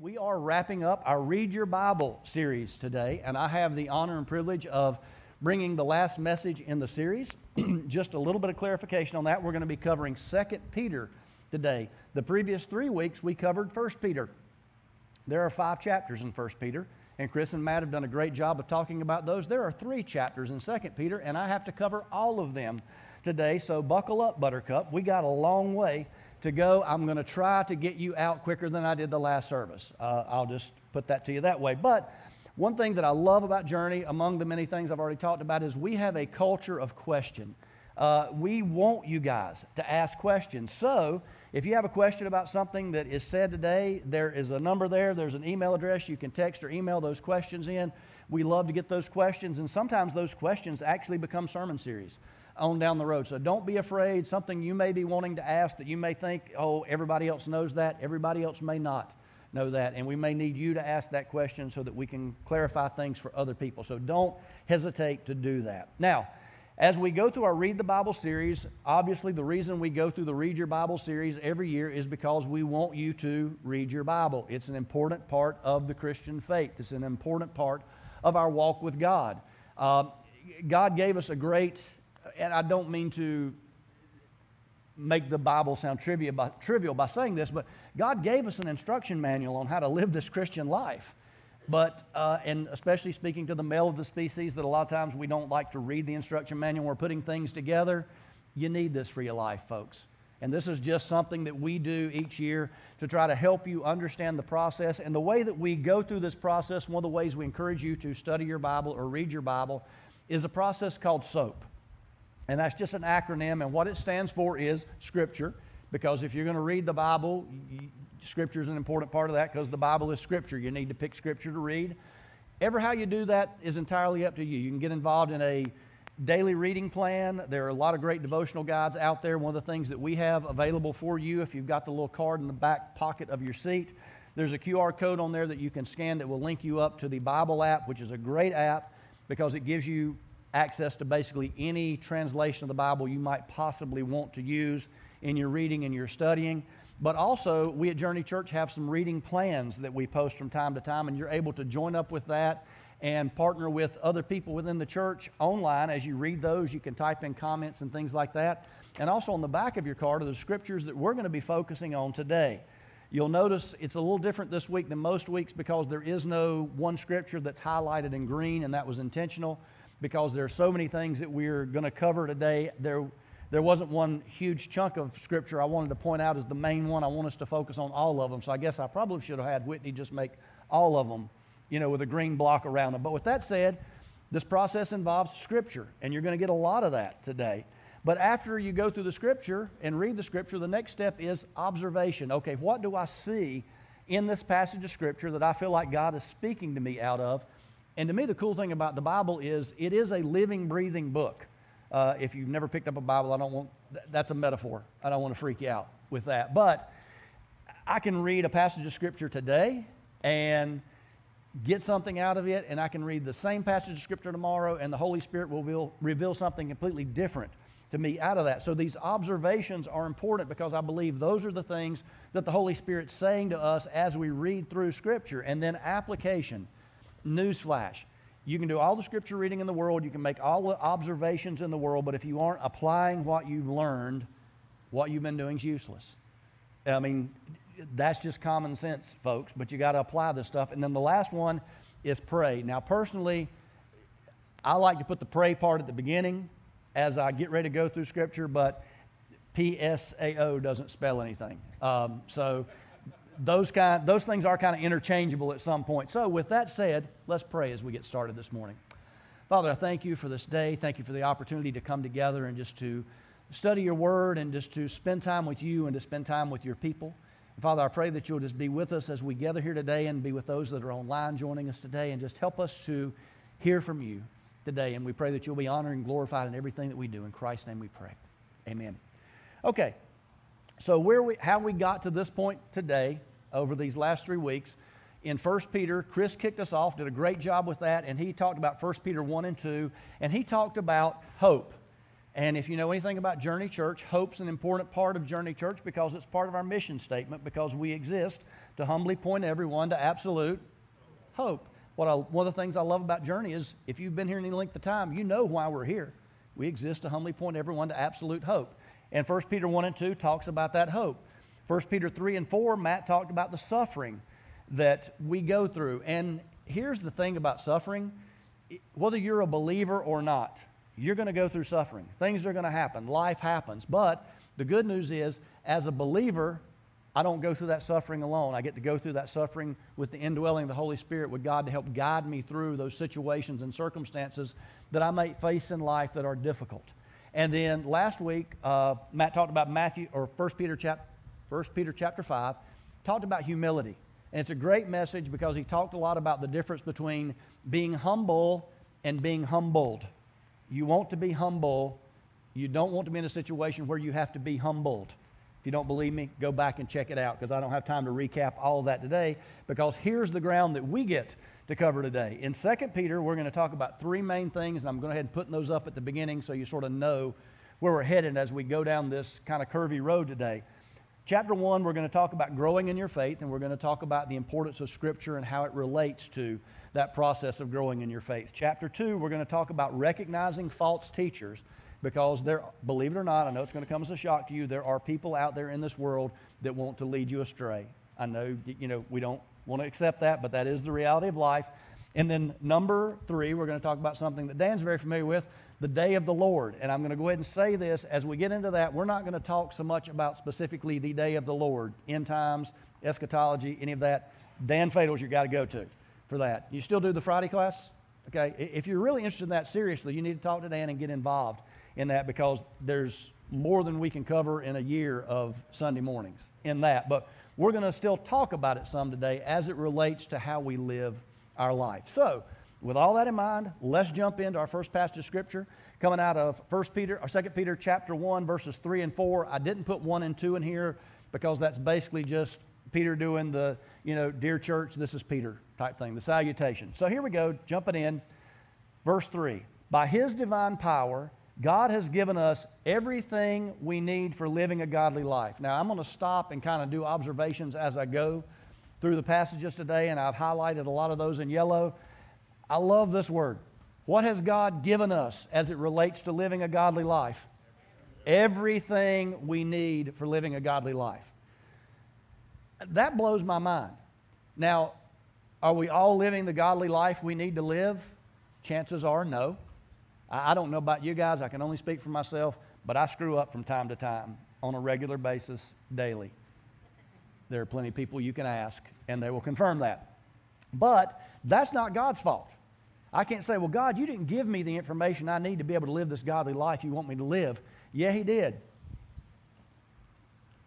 We are wrapping up our Read Your Bible series today, and I have the honor and privilege of bringing the last message in the series. Just a little bit of clarification on that. We're going to be covering 2 Peter today. The previous three weeks, we covered 1 Peter. There are five chapters in 1 Peter, and Chris and Matt have done a great job of talking about those. There are three chapters in 2 Peter, and I have to cover all of them today, so buckle up, Buttercup. We got a long way to go. I'm going to try to get you out quicker than I did the last service. Uh, I'll just put that to you that way. But one thing that I love about Journey, among the many things I've already talked about, is we have a culture of question. Uh, we want you guys to ask questions. So, if you have a question about something that is said today, there is a number there, there's an email address. You can text or email those questions in. We love to get those questions, and sometimes those questions actually become sermon series on down the road. So don't be afraid. Something you may be wanting to ask that you may think, oh, everybody else knows that. Everybody else may not know that. And we may need you to ask that question so that we can clarify things for other people. So don't hesitate to do that. Now, as we go through our Read the Bible series, obviously the reason we go through the Read Your Bible series every year is because we want you to read your Bible. It's an important part of the Christian faith, it's an important part of our walk with God. Uh, God gave us a great and I don't mean to make the Bible sound trivial by, trivial by saying this, but God gave us an instruction manual on how to live this Christian life. But, uh, and especially speaking to the male of the species, that a lot of times we don't like to read the instruction manual. We're putting things together. You need this for your life, folks. And this is just something that we do each year to try to help you understand the process. And the way that we go through this process, one of the ways we encourage you to study your Bible or read your Bible, is a process called SOAP. And that's just an acronym, and what it stands for is Scripture. Because if you're going to read the Bible, Scripture is an important part of that because the Bible is Scripture. You need to pick Scripture to read. Ever how you do that is entirely up to you. You can get involved in a daily reading plan. There are a lot of great devotional guides out there. One of the things that we have available for you, if you've got the little card in the back pocket of your seat, there's a QR code on there that you can scan that will link you up to the Bible app, which is a great app because it gives you access to basically any translation of the Bible you might possibly want to use in your reading and your studying. But also, we at Journey Church have some reading plans that we post from time to time, and you're able to join up with that and partner with other people within the church online. As you read those, you can type in comments and things like that. And also on the back of your card are the scriptures that we're going to be focusing on today. You'll notice it's a little different this week than most weeks because there is no one scripture that's highlighted in green, and that was intentional because there are so many things that we're going to cover today. There, there wasn't one huge chunk of scripture I wanted to point out as the main one. I want us to focus on all of them. So I guess I probably should have had Whitney just make all of them, you know, with a green block around them. But with that said, this process involves scripture, and you're going to get a lot of that today. But after you go through the scripture and read the scripture, the next step is observation. Okay, what do I see in this passage of scripture that I feel like God is speaking to me out of? And to me, the cool thing about the Bible is it is a living, breathing book. Uh, if you've never picked up a Bible, I don't want, that's a metaphor. I don't want to freak you out with that. But I can read a passage of Scripture today and get something out of it, and I can read the same passage of Scripture tomorrow, and the Holy Spirit will reveal, reveal something completely different to me out of that. So these observations are important because I believe those are the things that the Holy Spirit's saying to us as we read through Scripture. And then application. Newsflash. You can do all the scripture reading in the world, you can make all the observations in the world, but if you aren't applying what you've learned, what you've been doing is useless. I mean, that's just common sense, folks, but you got to apply this stuff. And then the last one is pray. Now, personally, I like to put the pray part at the beginning as I get ready to go through scripture, but PSAO doesn't spell anything. Um, so those, kind, those things are kind of interchangeable at some point. So, with that said, let's pray as we get started this morning. Father, I thank you for this day. Thank you for the opportunity to come together and just to study your word and just to spend time with you and to spend time with your people. And Father, I pray that you'll just be with us as we gather here today and be with those that are online joining us today and just help us to hear from you today. And we pray that you'll be honored and glorified in everything that we do. In Christ's name we pray. Amen. Okay, so where we, how we got to this point today over these last three weeks in 1 Peter. Chris kicked us off, did a great job with that, and he talked about 1 Peter 1 and 2, and he talked about hope. And if you know anything about Journey Church, hope's an important part of Journey Church because it's part of our mission statement because we exist to humbly point everyone to absolute hope. What I, one of the things I love about Journey is if you've been here any length of time, you know why we're here. We exist to humbly point everyone to absolute hope. And 1 Peter 1 and 2 talks about that hope. 1 Peter 3 and 4, Matt talked about the suffering that we go through. And here's the thing about suffering whether you're a believer or not, you're going to go through suffering. Things are going to happen. Life happens. But the good news is, as a believer, I don't go through that suffering alone. I get to go through that suffering with the indwelling of the Holy Spirit, with God to help guide me through those situations and circumstances that I may face in life that are difficult. And then last week, uh, Matt talked about Matthew or 1 Peter, chap, 1 Peter chapter 5, talked about humility. And it's a great message because he talked a lot about the difference between being humble and being humbled. You want to be humble. You don't want to be in a situation where you have to be humbled. If you don't believe me, go back and check it out because I don't have time to recap all of that today because here's the ground that we get to cover today. In 2 Peter, we're going to talk about three main things, and I'm going to go ahead and put those up at the beginning so you sort of know where we're headed as we go down this kind of curvy road today. Chapter 1, we're going to talk about growing in your faith, and we're going to talk about the importance of Scripture and how it relates to that process of growing in your faith. Chapter 2, we're going to talk about recognizing false teachers because there, believe it or not, I know it's going to come as a shock to you, there are people out there in this world that want to lead you astray. I know, you know, we don't want to accept that, but that is the reality of life. And then number three, we're going to talk about something that Dan's very familiar with the day of the Lord. And I'm going to go ahead and say this as we get into that, we're not going to talk so much about specifically the day of the Lord, end times, eschatology, any of that. Dan Fadels, you got to go to for that. You still do the Friday class? Okay. If you're really interested in that seriously, you need to talk to Dan and get involved in that because there's more than we can cover in a year of Sunday mornings in that. But we're going to still talk about it some today as it relates to how we live our life. So, with all that in mind, let's jump into our first passage of scripture coming out of 1 Peter or 2 Peter chapter 1 verses 3 and 4. I didn't put 1 and 2 in here because that's basically just Peter doing the, you know, dear church, this is Peter type thing, the salutation. So here we go, jumping in. Verse 3. By his divine power, God has given us everything we need for living a godly life. Now, I'm going to stop and kind of do observations as I go through the passages today, and I've highlighted a lot of those in yellow. I love this word. What has God given us as it relates to living a godly life? Everything we need for living a godly life. That blows my mind. Now, are we all living the godly life we need to live? Chances are no. I, don't know about you guys, I can only speak for myself, but I screw up from time to time on a regular basis, daily. There are plenty of people you can ask, and they will confirm that. But that's not God's fault. I can't say, well, God, you didn't give me the information I need to be able to live this godly life you want me to live. Yeah, He did.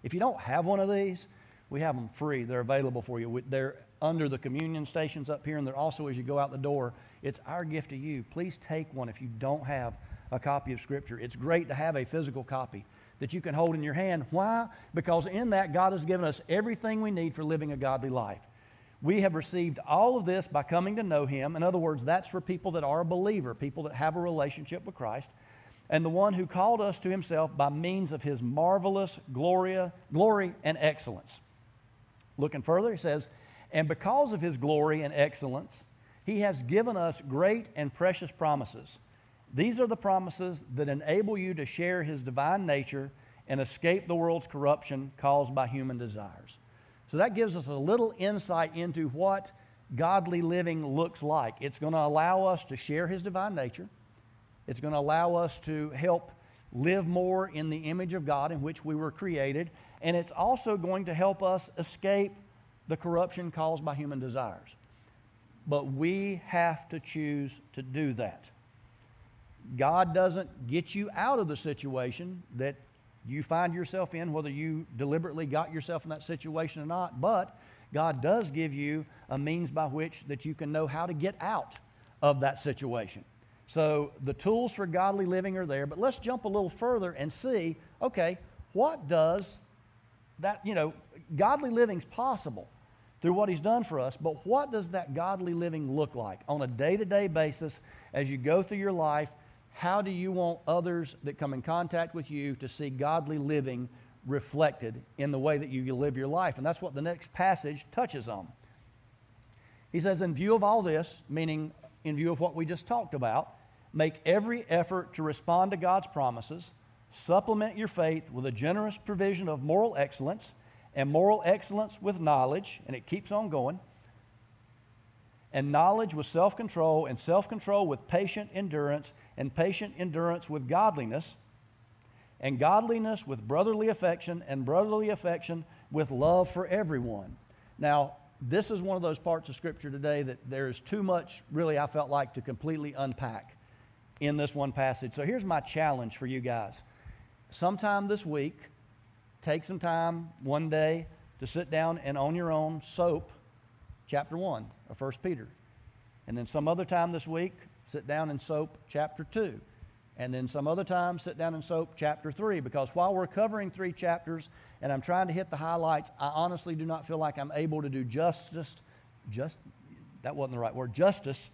If you don't have one of these, we have them free. They're available for you. They're under the communion stations up here, and also as you go out the door. It's our gift to you. Please take one if you don't have a copy of Scripture. It's great to have a physical copy that you can hold in your hand. Why? Because in that, God has given us everything we need for living a godly life. We have received all of this by coming to know Him. In other words, that's for people that are a believer, people that have a relationship with Christ. And the one who called us to Himself by means of His marvelous gloria, glory and excellence. Looking further, He says, and because of his glory and excellence, he has given us great and precious promises. These are the promises that enable you to share his divine nature and escape the world's corruption caused by human desires. So that gives us a little insight into what godly living looks like. It's going to allow us to share his divine nature. It's going to allow us to help live more in the image of God in which we were created. And it's also going to help us escape the corruption caused by human desires. But we have to choose to do that. God doesn't get you out of the situation that you find yourself in, whether you deliberately got yourself in that situation or not, but God does give you a means by which that you can know how to get out of that situation. So the tools for godly living are there, but let's jump a little further and see, okay, what does that, you know, godly living's possible through what he's done for us, but what does that godly living look like on a day to day basis as you go through your life, how do you want others that come in contact with you to see godly living reflected in the way that you live your life? And that's what the next passage touches on. He says, in view of all this, meaning in view of what we just talked about, make every effort to respond to God's promises, supplement your faith with a generous provision of moral excellence, and moral excellence with knowledge, and it keeps on going, and knowledge with self control, and self control with patient endurance, and patient endurance with godliness, and godliness with brotherly affection, and brotherly affection with love for everyone. Now, this is one of those parts of Scripture today that there is too much, really, I felt like, to completely unpack in this one passage. So here's my challenge for you guys. Sometime this week, take some time one day to sit down and on your own soap chapter 1 of 1 Peter. And then some other time this week, sit down and soap chapter 2. And then some other time, sit down and soap chapter 3. Because while we're covering three chapters and I'm trying to hit the highlights, I honestly do not feel like I'm able to do justice, just, that wasn't the right word, justice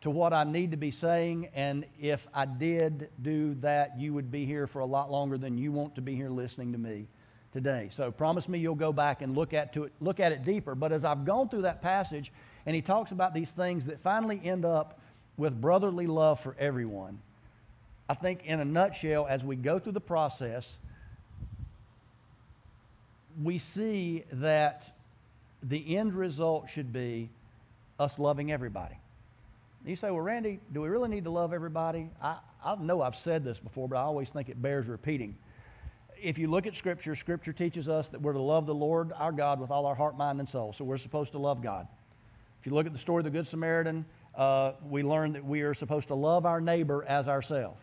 to what I need to be saying. And if I did do that, you would be here for a lot longer than you want to be here listening to me today. So promise me you'll go back and look at, to it, look at it deeper. But as I've gone through that passage, and he talks about these things that finally end up with brotherly love for everyone, I think in a nutshell, as we go through the process, we see that the end result should be us loving everybody. You say, well, Randy, do we really need to love everybody? I, I know I've said this before, but I always think it bears repeating if you look at Scripture, Scripture teaches us that we're to love the Lord our God with all our heart, mind, and soul. So we're supposed to love God. If you look at the story of the Good Samaritan, uh, we learn that we are supposed to love our neighbor as ourselves.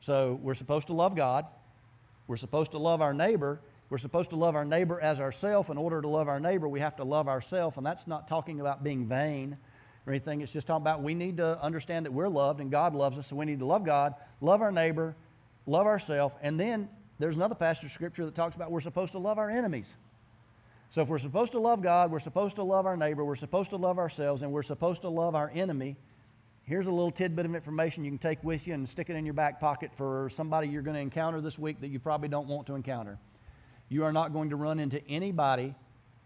So we're supposed to love God. We're supposed to love our neighbor. We're supposed to love our neighbor as ourselves. In order to love our neighbor, we have to love ourselves. And that's not talking about being vain or anything. It's just talking about we need to understand that we're loved and God loves us. So we need to love God, love our neighbor, love ourselves, and then there's another passage of Scripture that talks about we're supposed to love our enemies. So if we're supposed to love God, we're supposed to love our neighbor, we're supposed to love ourselves, and we're supposed to love our enemy. Here's a little tidbit of information you can take with you and stick it in your back pocket for somebody you're going to encounter this week that you probably don't want to encounter. You are not going to run into anybody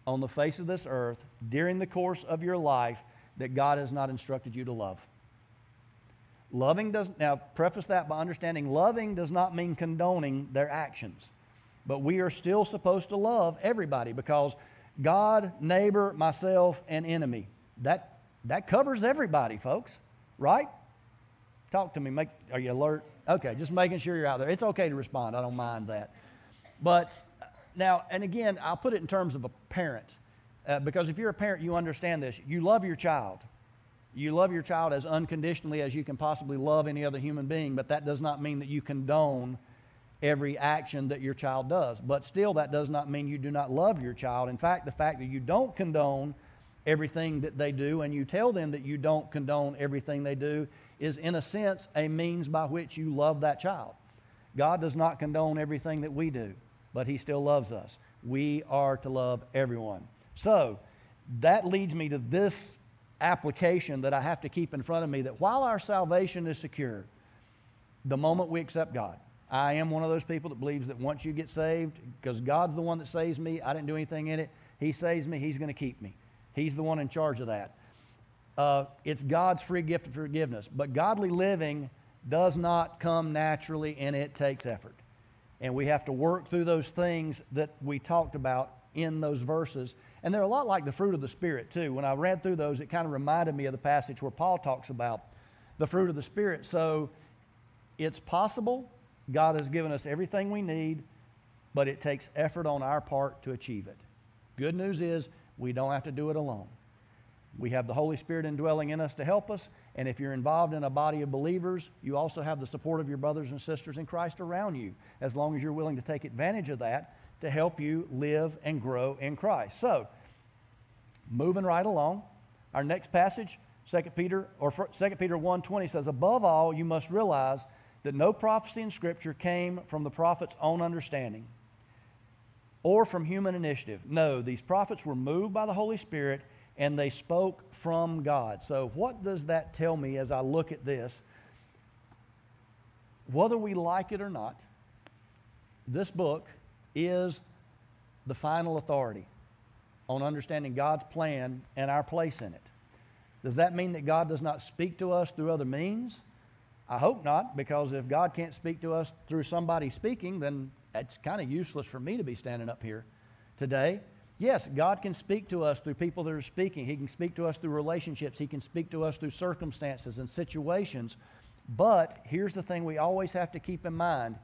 on the face of this earth during the course of your life that God has not instructed you to love. Loving does now preface that by understanding loving does not mean condoning their actions. But we are still supposed to love everybody because God, neighbor, myself, and enemy. That that covers everybody, folks. Right? Talk to me. Make are you alert? Okay, just making sure you're out there. It's okay to respond. I don't mind that. But now, and again, I'll put it in terms of a parent. Uh, because if you're a parent, you understand this. You love your child. You love your child as unconditionally as you can possibly love any other human being, but that does not mean that you condone every action that your child does. But still, that does not mean you do not love your child. In fact, the fact that you don't condone everything that they do and you tell them that you don't condone everything they do is, in a sense, a means by which you love that child. God does not condone everything that we do, but He still loves us. We are to love everyone. So, that leads me to this application that I have to keep in front of me that while our salvation is secure, the moment we accept God, I am one of those people that believes that once you get saved, because God's the one that saves me, I didn't do anything in it, He saves me, He's going to keep me. He's the one in charge of that. Uh, it's God's free gift of forgiveness. But godly living does not come naturally and it takes effort. And we have to work through those things that we talked about in those verses and they're a lot like the fruit of the Spirit, too. When I read through those, it kind of reminded me of the passage where Paul talks about the fruit of the Spirit. So it's possible. God has given us everything we need, but it takes effort on our part to achieve it. Good news is we don't have to do it alone. We have the Holy Spirit indwelling in us to help us. And if you're involved in a body of believers, you also have the support of your brothers and sisters in Christ around you, as long as you're willing to take advantage of that to help you live and grow in Christ. So, moving right along, our next passage, 2 Peter or 2 Peter 1:20 says, "Above all, you must realize that no prophecy in scripture came from the prophet's own understanding or from human initiative. No, these prophets were moved by the Holy Spirit and they spoke from God." So, what does that tell me as I look at this? whether we like it or not, this book is the final authority on understanding God's plan and our place in it. Does that mean that God does not speak to us through other means? I hope not, because if God can't speak to us through somebody speaking, then it's kind of useless for me to be standing up here today. Yes, God can speak to us through people that are speaking. He can speak to us through relationships. He can speak to us through circumstances and situations. But here's the thing we always have to keep in mind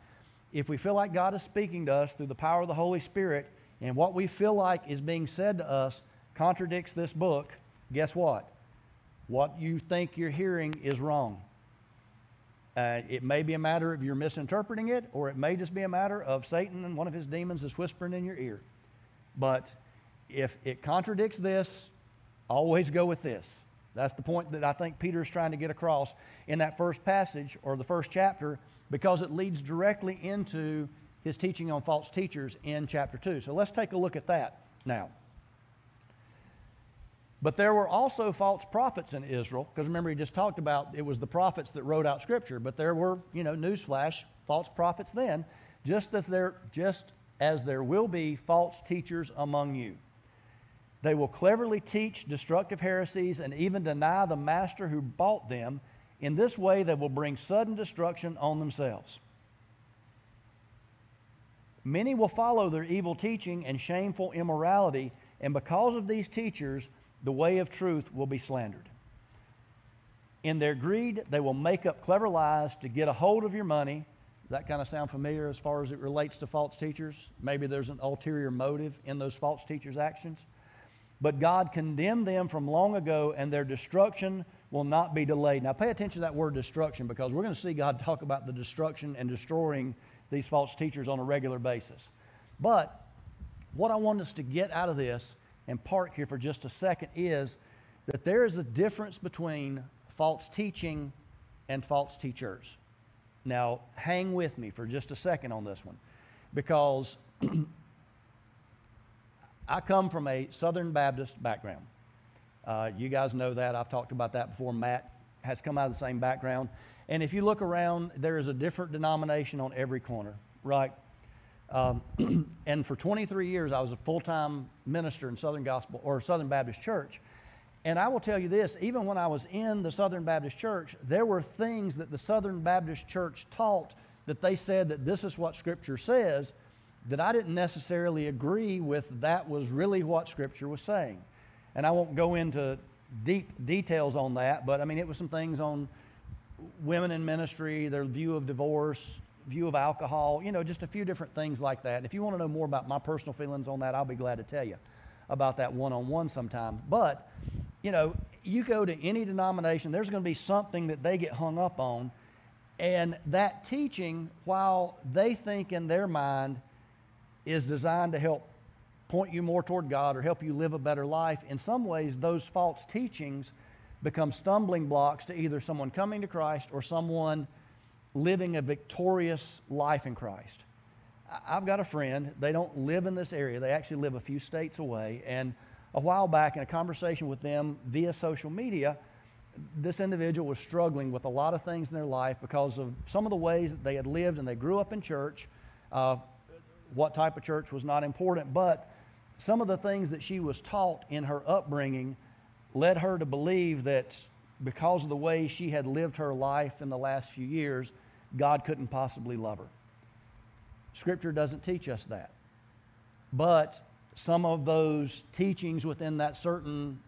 if we feel like God is speaking to us through the power of the Holy Spirit, and what we feel like is being said to us contradicts this book, guess what? What you think you're hearing is wrong. Uh, it may be a matter of you're misinterpreting it, or it may just be a matter of Satan and one of his demons is whispering in your ear. But if it contradicts this, always go with this. That's the point that I think Peter is trying to get across in that first passage or the first chapter because it leads directly into his teaching on false teachers in chapter 2. So let's take a look at that now. But there were also false prophets in Israel, because remember, he just talked about it was the prophets that wrote out Scripture. But there were, you know, newsflash, false prophets then, just as there, just as there will be false teachers among you. They will cleverly teach destructive heresies and even deny the master who bought them. In this way, they will bring sudden destruction on themselves. Many will follow their evil teaching and shameful immorality, and because of these teachers, the way of truth will be slandered. In their greed, they will make up clever lies to get a hold of your money. Does that kind of sound familiar as far as it relates to false teachers? Maybe there's an ulterior motive in those false teachers' actions. But God condemned them from long ago, and their destruction will not be delayed. Now, pay attention to that word destruction because we're going to see God talk about the destruction and destroying these false teachers on a regular basis. But what I want us to get out of this and park here for just a second is that there is a difference between false teaching and false teachers. Now, hang with me for just a second on this one because I come from a Southern Baptist background. Uh, you guys know that. I've talked about that before. Matt has come out of the same background. And if you look around, there is a different denomination on every corner, right? Um, and for 23 years, I was a full time minister in Southern Gospel or Southern Baptist Church. And I will tell you this even when I was in the Southern Baptist Church, there were things that the Southern Baptist Church taught that they said that this is what Scripture says, that I didn't necessarily agree with that was really what Scripture was saying. And I won't go into deep details on that, but I mean, it was some things on women in ministry, their view of divorce, view of alcohol, you know, just a few different things like that. And If you want to know more about my personal feelings on that, I'll be glad to tell you about that one on one sometime. But, you know, you go to any denomination, there's going to be something that they get hung up on. And that teaching, while they think in their mind is designed to help point you more toward God or help you live a better life, in some ways, those false teachings become stumbling blocks to either someone coming to Christ or someone living a victorious life in Christ. I've got a friend, they don't live in this area, they actually live a few states away. And a while back, in a conversation with them via social media, this individual was struggling with a lot of things in their life because of some of the ways that they had lived and they grew up in church. Uh, what type of church was not important, but some of the things that she was taught in her upbringing led her to believe that because of the way she had lived her life in the last few years, God couldn't possibly love her. Scripture doesn't teach us that. But some of those teachings within that certain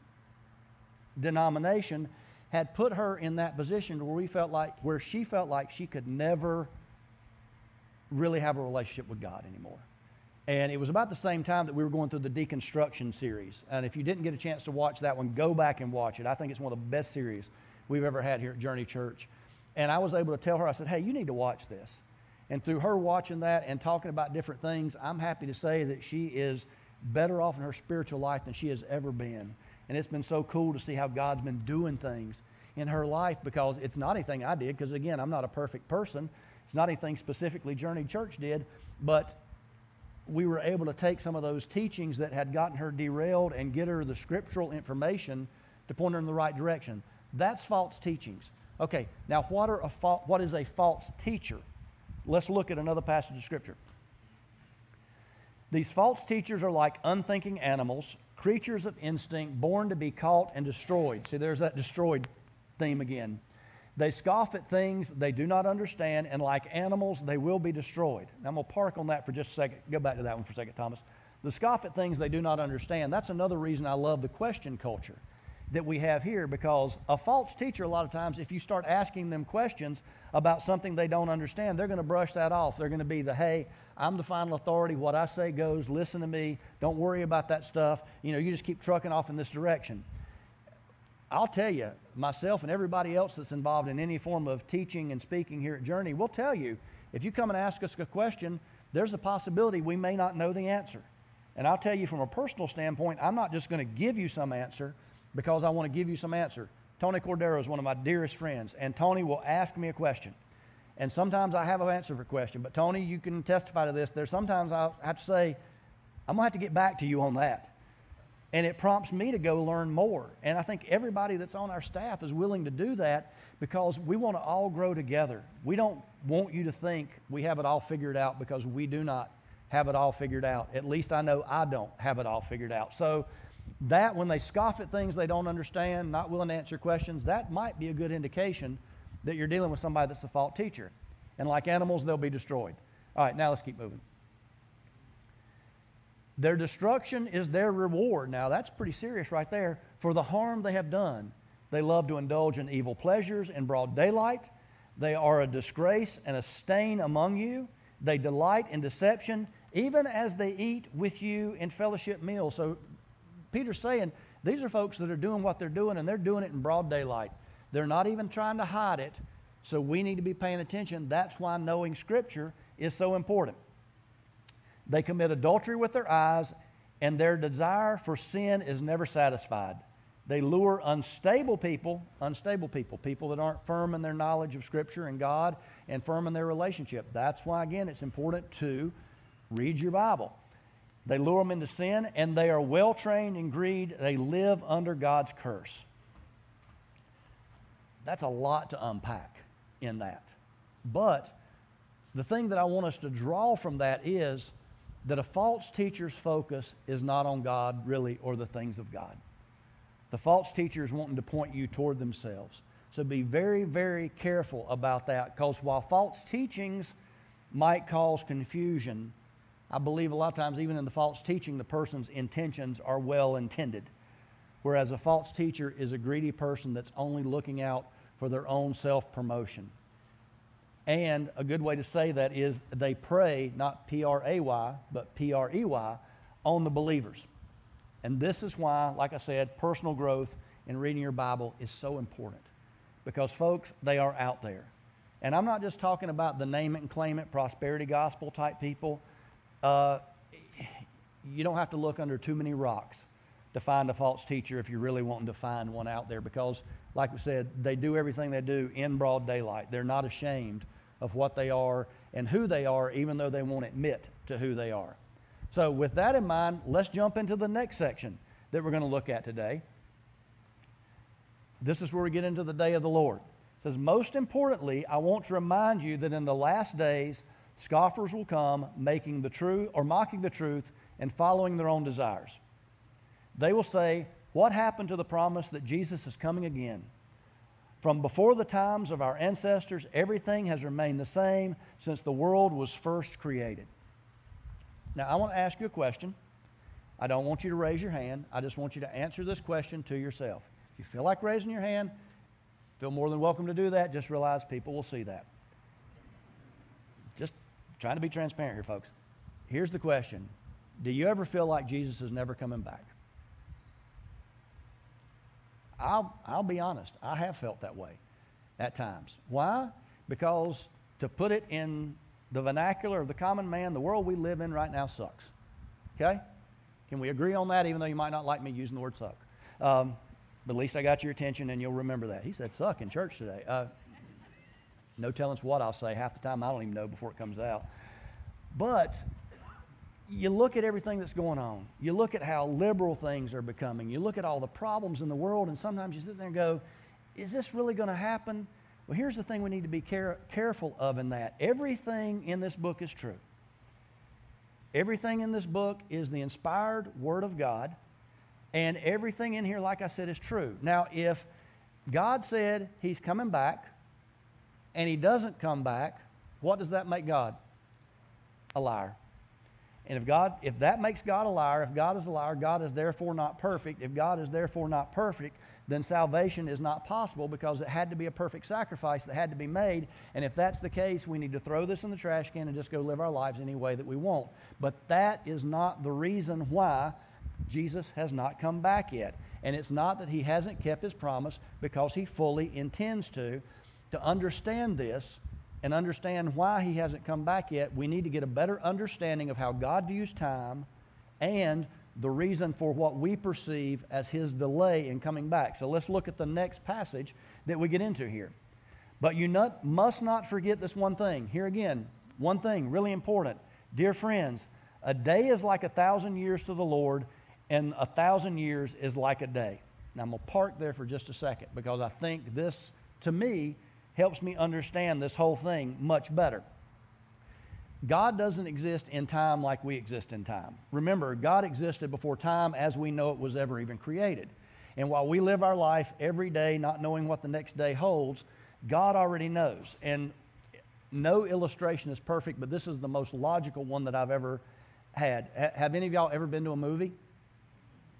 denomination had put her in that position where we felt like where she felt like she could never really have a relationship with God anymore. And it was about the same time that we were going through the deconstruction series. And if you didn't get a chance to watch that one, go back and watch it. I think it's one of the best series we've ever had here at Journey Church. And I was able to tell her, I said, hey, you need to watch this. And through her watching that and talking about different things, I'm happy to say that she is better off in her spiritual life than she has ever been. And it's been so cool to see how God's been doing things in her life because it's not anything I did, because again, I'm not a perfect person. It's not anything specifically Journey Church did, but we were able to take some of those teachings that had gotten her derailed and get her the scriptural information to point her in the right direction. That's false teachings. Okay, now what, are a fa- what is a false teacher? Let's look at another passage of Scripture. These false teachers are like unthinking animals, creatures of instinct, born to be caught and destroyed. See, there's that destroyed theme again. They scoff at things they do not understand, and like animals, they will be destroyed. Now, I'm going to park on that for just a second. Go back to that one for a second, Thomas. The scoff at things they do not understand. That's another reason I love the question culture that we have here because a false teacher, a lot of times, if you start asking them questions about something they don't understand, they're going to brush that off. They're going to be the, hey, I'm the final authority. What I say goes. Listen to me. Don't worry about that stuff. You know, you just keep trucking off in this direction. I'll tell you, myself and everybody else that's involved in any form of teaching and speaking here at Journey, we'll tell you if you come and ask us a question, there's a possibility we may not know the answer. And I'll tell you from a personal standpoint, I'm not just going to give you some answer because I want to give you some answer. Tony Cordero is one of my dearest friends, and Tony will ask me a question. And sometimes I have an answer for a question, but Tony, you can testify to this. There's sometimes I have to say, I'm going to have to get back to you on that. And it prompts me to go learn more. And I think everybody that's on our staff is willing to do that because we want to all grow together. We don't want you to think we have it all figured out because we do not have it all figured out. At least I know I don't have it all figured out. So, that when they scoff at things they don't understand, not willing to answer questions, that might be a good indication that you're dealing with somebody that's a fault teacher. And like animals, they'll be destroyed. All right, now let's keep moving. Their destruction is their reward. Now, that's pretty serious right there. For the harm they have done, they love to indulge in evil pleasures in broad daylight. They are a disgrace and a stain among you. They delight in deception, even as they eat with you in fellowship meals. So, Peter's saying these are folks that are doing what they're doing, and they're doing it in broad daylight. They're not even trying to hide it. So, we need to be paying attention. That's why knowing Scripture is so important. They commit adultery with their eyes, and their desire for sin is never satisfied. They lure unstable people, unstable people, people that aren't firm in their knowledge of Scripture and God and firm in their relationship. That's why, again, it's important to read your Bible. They lure them into sin, and they are well trained in greed. They live under God's curse. That's a lot to unpack in that. But the thing that I want us to draw from that is that a false teacher's focus is not on God, really, or the things of God. The false teacher is wanting to point you toward themselves. So be very, very careful about that because while false teachings might cause confusion, I believe a lot of times, even in the false teaching, the person's intentions are well intended. Whereas a false teacher is a greedy person that's only looking out for their own self promotion. And a good way to say that is they pray, not P R A Y, but P R E Y, on the believers. And this is why, like I said, personal growth in reading your Bible is so important. Because, folks, they are out there. And I'm not just talking about the name it and claim it, prosperity gospel type people. Uh, you don't have to look under too many rocks to find a false teacher if you're really wanting to find one out there because, like we said, they do everything they do in broad daylight. They're not ashamed of what they are and who they are, even though they won't admit to who they are. So, with that in mind, let's jump into the next section that we're going to look at today. This is where we get into the day of the Lord. It says, Most importantly, I want to remind you that in the last days, scoffers will come, making the truth or mocking the truth and following their own desires. They will say, What happened to the promise that Jesus is coming again? From before the times of our ancestors, everything has remained the same since the world was first created. Now, I want to ask you a question. I don't want you to raise your hand. I just want you to answer this question to yourself. If you feel like raising your hand, feel more than welcome to do that. Just realize people will see that. Just trying to be transparent here, folks. Here's the question Do you ever feel like Jesus is never coming back? I'll, I'll be honest, I have felt that way at times. Why? Because to put it in the vernacular of the common man, the world we live in right now sucks. Okay? Can we agree on that, even though you might not like me using the word suck? Um, but at least I got your attention and you'll remember that. He said suck in church today. Uh, no telling what I'll say. Half the time I don't even know before it comes out. But you look at everything that's going on. You look at how liberal things are becoming. You look at all the problems in the world, and sometimes you sit there and go, Is this really going to happen? Well, here's the thing we need to be care- careful of in that. Everything in this book is true. Everything in this book is the inspired Word of God, and everything in here, like I said, is true. Now, if God said He's coming back and He doesn't come back, what does that make God? A liar. And if God, if that makes God a liar, if God is a liar, God is therefore not perfect. If God is therefore not perfect, then salvation is not possible because it had to be a perfect sacrifice that had to be made. And if that's the case, we need to throw this in the trash can and just go live our lives any way that we want. But that is not the reason why Jesus has not come back yet. And it's not that he hasn't kept his promise because he fully intends to. To understand this, and understand why he hasn't come back yet, we need to get a better understanding of how God views time and the reason for what we perceive as his delay in coming back. So let's look at the next passage that we get into here. But you not, must not forget this one thing. Here again, one thing really important. Dear friends, a day is like a thousand years to the Lord, and a thousand years is like a day. Now I'm going to park there for just a second because I think this, to me, helps me understand this whole thing much better. God doesn't exist in time like we exist in time. Remember, God existed before time as we know it was ever even created. And while we live our life every day not knowing what the next day holds, God already knows. And no illustration is perfect, but this is the most logical one that I've ever had. Have any of y'all ever been to a movie?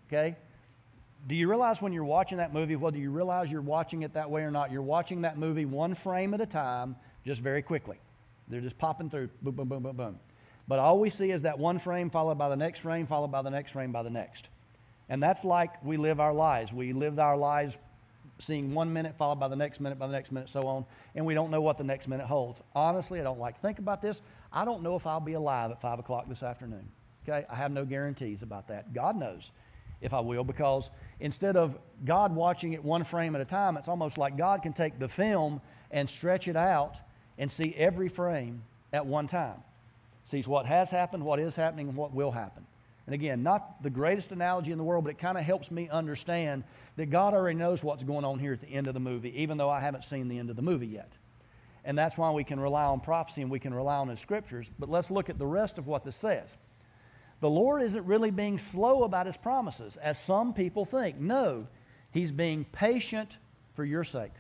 Okay? Do you realize when you're watching that movie, whether you realize you're watching it that way or not, you're watching that movie one frame at a time, just very quickly. They're just popping through, boom, boom, boom, boom, boom. But all we see is that one frame followed by the next frame, followed by the next frame, by the next. And that's like we live our lives. We live our lives seeing one minute followed by the next minute, by the next minute, so on, and we don't know what the next minute holds. Honestly, I don't like to think about this. I don't know if I'll be alive at 5 o'clock this afternoon. Okay? I have no guarantees about that. God knows if I will, because instead of God watching it one frame at a time, it's almost like God can take the film and stretch it out and see every frame at one time. Sees what has happened, what is happening, and what will happen. And again, not the greatest analogy in the world, but it kind of helps me understand that God already knows what's going on here at the end of the movie, even though I haven't seen the end of the movie yet. And that's why we can rely on prophecy and we can rely on the scriptures. But let's look at the rest of what this says. The Lord isn't really being slow about his promises, as some people think. No, he's being patient for your sake.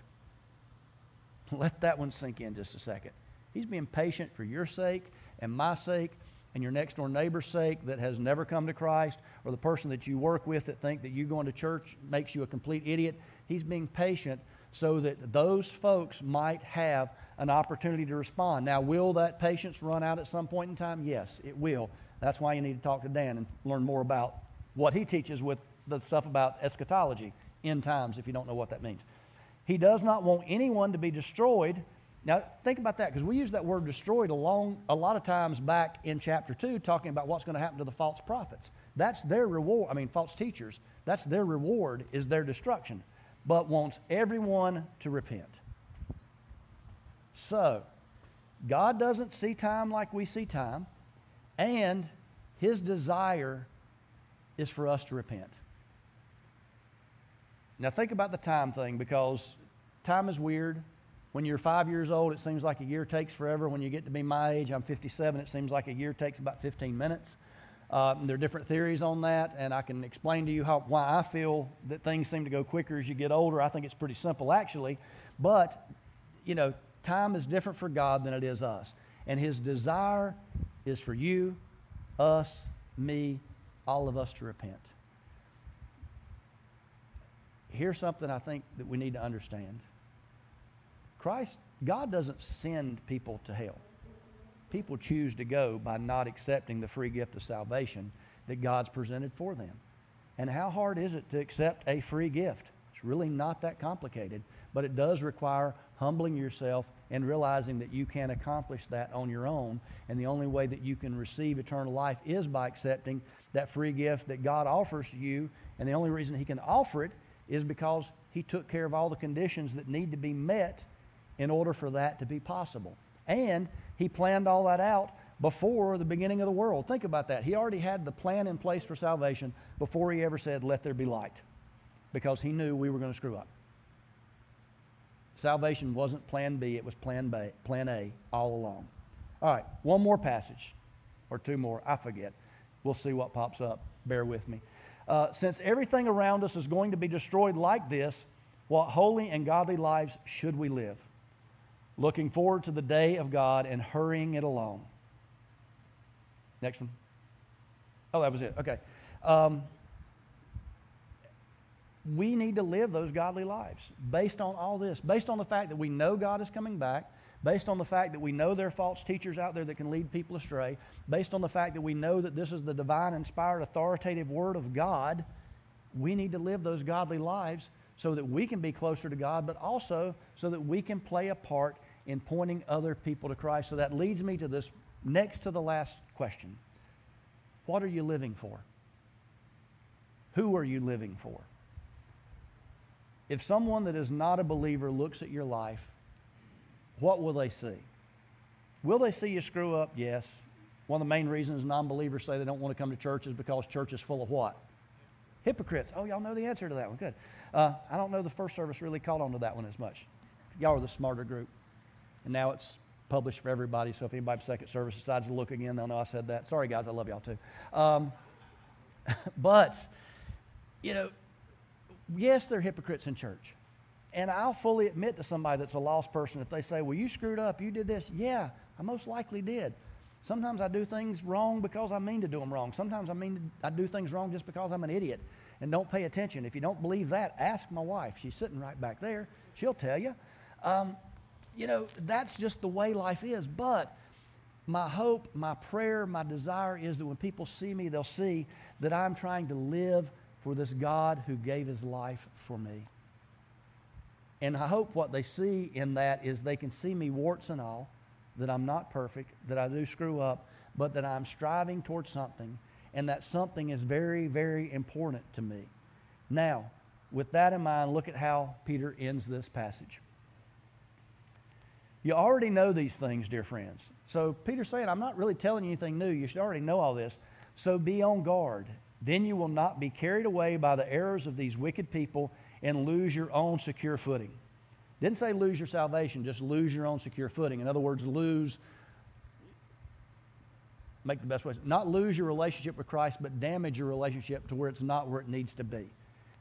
Let that one sink in just a second. He's being patient for your sake and my sake and your next door neighbor's sake that has never come to Christ or the person that you work with that think that you going to church makes you a complete idiot. He's being patient so that those folks might have an opportunity to respond. Now, will that patience run out at some point in time? Yes, it will. That's why you need to talk to Dan and learn more about what he teaches with the stuff about eschatology, end times, if you don't know what that means. He does not want anyone to be destroyed. Now, think about that, because we use that word destroyed a, long, a lot of times back in chapter 2, talking about what's going to happen to the false prophets. That's their reward. I mean, false teachers. That's their reward, is their destruction, but wants everyone to repent. So, God doesn't see time like we see time. And his desire is for us to repent. Now, think about the time thing because time is weird. When you're five years old, it seems like a year takes forever. When you get to be my age, I'm 57, it seems like a year takes about 15 minutes. Uh, there are different theories on that, and I can explain to you how, why I feel that things seem to go quicker as you get older. I think it's pretty simple, actually. But, you know, time is different for God than it is us. And His desire is for you, us, me, all of us to repent. Here's something I think that we need to understand Christ, God doesn't send people to hell. People choose to go by not accepting the free gift of salvation that God's presented for them. And how hard is it to accept a free gift? It's really not that complicated, but it does require humbling yourself and realizing that you can't accomplish that on your own. And the only way that you can receive eternal life is by accepting that free gift that God offers to you. And the only reason He can offer it is because He took care of all the conditions that need to be met in order for that to be possible. And He planned all that out before the beginning of the world. Think about that. He already had the plan in place for salvation before He ever said, Let there be light, because He knew we were going to screw up. Salvation wasn't plan B, it was plan, B, plan A all along. All right, one more passage, or two more, I forget. We'll see what pops up. Bear with me. Uh, since everything around us is going to be destroyed like this, what holy and godly lives should we live? Looking forward to the day of God and hurrying it along. Next one. Oh, that was it. Okay. Um, we need to live those godly lives based on all this, based on the fact that we know God is coming back, based on the fact that we know there are false teachers out there that can lead people astray, based on the fact that we know that this is the divine, inspired, authoritative Word of God, we need to live those godly lives so that we can be closer to God, but also so that we can play a part in pointing other people to Christ. So that leads me to this next to the last question What are you living for? Who are you living for? If someone that is not a believer looks at your life, what will they see? Will they see you screw up? Yes. One of the main reasons non believers say they don't want to come to church is because church is full of what? Hypocrites. Oh, y'all know the answer to that one. Good. Uh, I don't know the first service really caught on to that one as much. Y'all are the smarter group. And now it's published for everybody, so if anybody second service decides to look again, they'll know I said that. Sorry, guys, I love y'all too. Um, but, you know, yes, they're hypocrites in church. And I'll fully admit to somebody that's a lost person if they say, Well, you screwed up, you did this. Yeah, I most likely did. Sometimes I do things wrong because I mean to do them wrong. Sometimes I mean I do things wrong just because I'm an idiot and don't pay attention. If you don't believe that, ask my wife. She's sitting right back there. She'll tell you. Um, you know, that's just the way life is. But my hope, my prayer, my desire is that when people see me, they'll see that I'm trying to live for this God who gave his life for me. And I hope what they see in that is they can see me, warts and all, that I'm not perfect, that I do screw up, but that I'm striving towards something, and that something is very, very important to me. Now, with that in mind, look at how Peter ends this passage. You already know these things, dear friends. So Peter's saying, I'm not really telling you anything new. You should already know all this. So be on guard. Then you will not be carried away by the errors of these wicked people and lose your own secure footing. Didn't say lose your salvation, just lose your own secure footing. In other words, lose, make the best way, not lose your relationship with Christ, but damage your relationship to where it's not where it needs to be.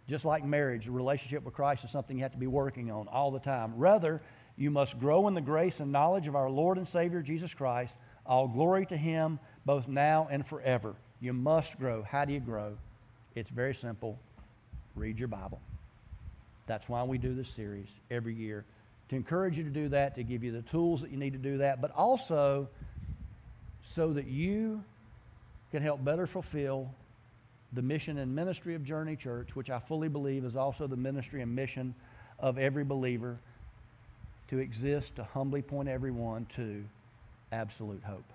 Just like marriage, a relationship with Christ is something you have to be working on all the time. Rather, you must grow in the grace and knowledge of our Lord and Savior Jesus Christ. All glory to Him, both now and forever. You must grow. How do you grow? It's very simple read your Bible. That's why we do this series every year to encourage you to do that, to give you the tools that you need to do that, but also so that you can help better fulfill the mission and ministry of Journey Church, which I fully believe is also the ministry and mission of every believer to exist to humbly point everyone to absolute hope.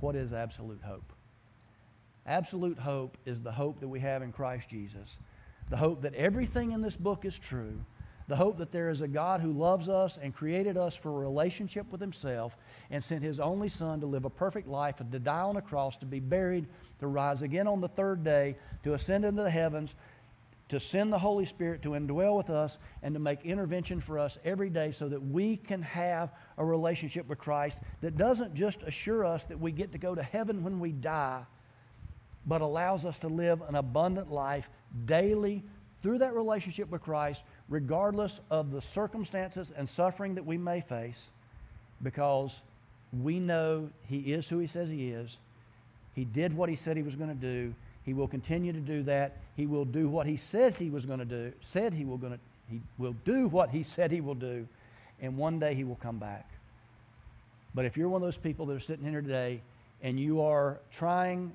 What is absolute hope? Absolute hope is the hope that we have in Christ Jesus the hope that everything in this book is true, the hope that there is a God who loves us and created us for a relationship with Himself and sent His only Son to live a perfect life and to die on a cross, to be buried, to rise again on the third day, to ascend into the heavens, to send the Holy Spirit to indwell with us and to make intervention for us every day so that we can have a relationship with Christ that doesn't just assure us that we get to go to heaven when we die, but allows us to live an abundant life daily through that relationship with Christ, regardless of the circumstances and suffering that we may face, because we know He is who He says He is. He did what He said He was going to do. He will continue to do that. He will do what He says He was going to do, said He will going to, He will do what He said He will do, and one day He will come back. But if you're one of those people that are sitting here today and you are trying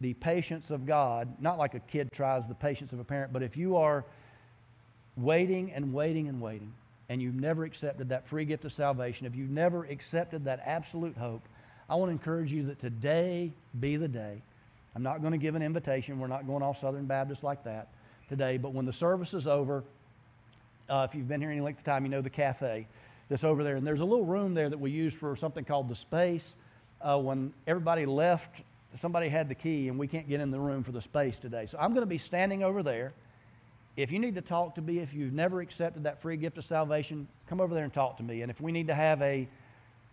the patience of God, not like a kid tries the patience of a parent, but if you are waiting and waiting and waiting, and you've never accepted that free gift of salvation, if you've never accepted that absolute hope, I want to encourage you that today be the day. I'm not going to give an invitation. We're not going all Southern Baptist like that today. But when the service is over, uh, if you've been here any length of time, you know the cafe that's over there. And there's a little room there that we use for something called the space. Uh, when everybody left somebody had the key and we can't get in the room for the space today. So I'm going to be standing over there. if you need to talk to me, if you've never accepted that free gift of salvation, come over there and talk to me. And if we need to have a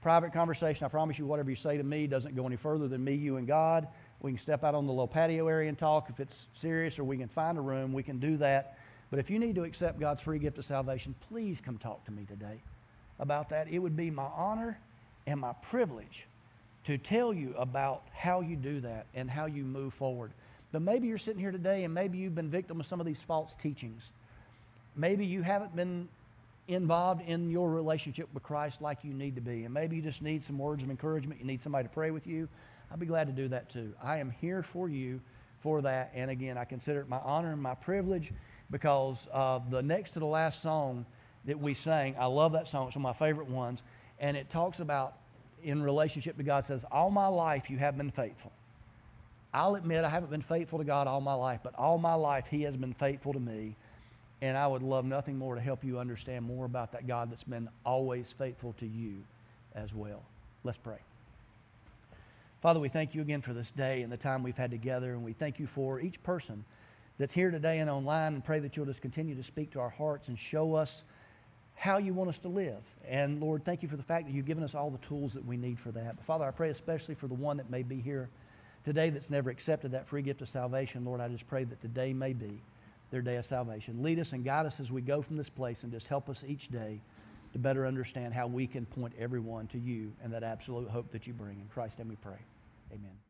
private conversation, I promise you, whatever you say to me doesn't go any further than me, you, and God. We can step out on the little patio area and talk if it's serious, or we can find a room. We can do that. But if you need to accept God's free gift of salvation, please come talk to me today about that. It would be my honor and my privilege to tell you about how you do that and how you move forward. But maybe you're sitting here today and maybe you've been victim of some of these false teachings. Maybe you haven't been involved in your relationship with Christ like you need to be. And maybe you just need some words of encouragement. You need somebody to pray with you. I'll be glad to do that too. I am here for you for that. And again, I consider it my honor and my privilege because uh, the next to the last song that we sang, I love that song. It's one of my favorite ones. And it talks about in relationship to God, says, All my life you have been faithful. I'll admit I haven't been faithful to God all my life, but all my life He has been faithful to me. And I would love nothing more to help you understand more about that God that's been always faithful to you as well. Let's pray. Father, we thank you again for this day and the time we've had together, and we thank you for each person that's here today and online, and pray that you'll just continue to speak to our hearts and show us how you want us to live. And Lord, thank you for the fact that you've given us all the tools that we need for that. But Father, I pray especially for the one that may be here today that's never accepted that free gift of salvation. Lord, I just pray that today may be their day of salvation. Lead us and guide us as we go from this place and just help us each day to better understand how we can point everyone to you and that absolute hope that you bring. In Christ's name we pray. Amen.